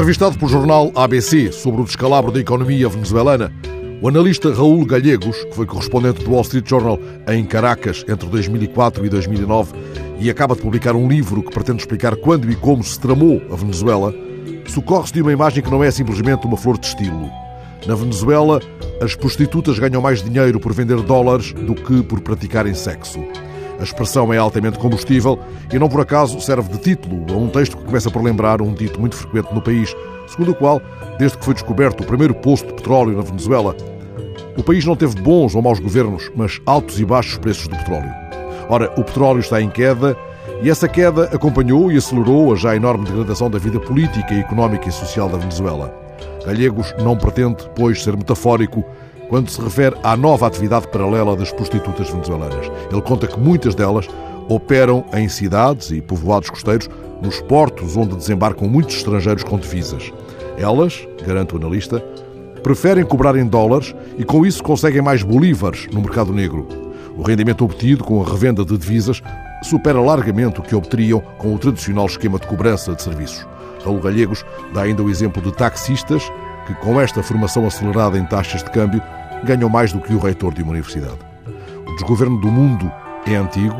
Entrevistado pelo jornal ABC sobre o descalabro da economia venezuelana, o analista Raul Gallegos, que foi correspondente do Wall Street Journal em Caracas entre 2004 e 2009 e acaba de publicar um livro que pretende explicar quando e como se tramou a Venezuela, socorre-se de uma imagem que não é simplesmente uma flor de estilo. Na Venezuela, as prostitutas ganham mais dinheiro por vender dólares do que por praticarem sexo. A expressão é altamente combustível e não por acaso serve de título a um texto que começa por lembrar um dito muito frequente no país, segundo o qual, desde que foi descoberto o primeiro poço de petróleo na Venezuela, o país não teve bons ou maus governos, mas altos e baixos preços do petróleo. Ora, o petróleo está em queda e essa queda acompanhou e acelerou a já enorme degradação da vida política, económica e social da Venezuela. Gallegos não pretende, pois, ser metafórico quando se refere à nova atividade paralela das prostitutas venezuelanas. Ele conta que muitas delas operam em cidades e povoados costeiros, nos portos onde desembarcam muitos estrangeiros com divisas. Elas, garante o analista, preferem cobrar em dólares e com isso conseguem mais bolívares no mercado negro. O rendimento obtido com a revenda de divisas supera largamente o que obteriam com o tradicional esquema de cobrança de serviços. Raul Gallegos dá ainda o exemplo de taxistas que, com esta formação acelerada em taxas de câmbio, ganham mais do que o reitor de uma universidade. O desgoverno do mundo é antigo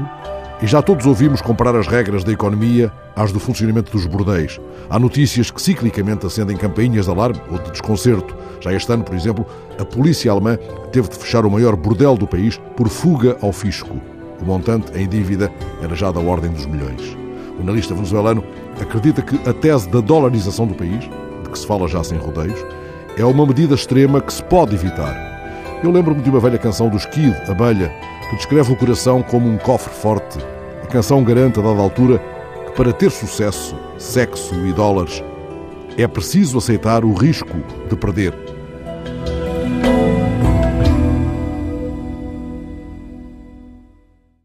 e já todos ouvimos comparar as regras da economia às do funcionamento dos bordéis. Há notícias que ciclicamente acendem campainhas de alarme ou de desconcerto. Já este ano, por exemplo, a polícia alemã teve de fechar o maior bordel do país por fuga ao fisco. O montante em dívida era já da ordem dos milhões. O analista venezuelano acredita que a tese da dolarização do país, de que se fala já sem rodeios, é uma medida extrema que se pode evitar eu lembro-me de uma velha canção dos Kid, Abelha, que descreve o coração como um cofre forte. A canção garante, a dada altura, que para ter sucesso, sexo e dólares, é preciso aceitar o risco de perder.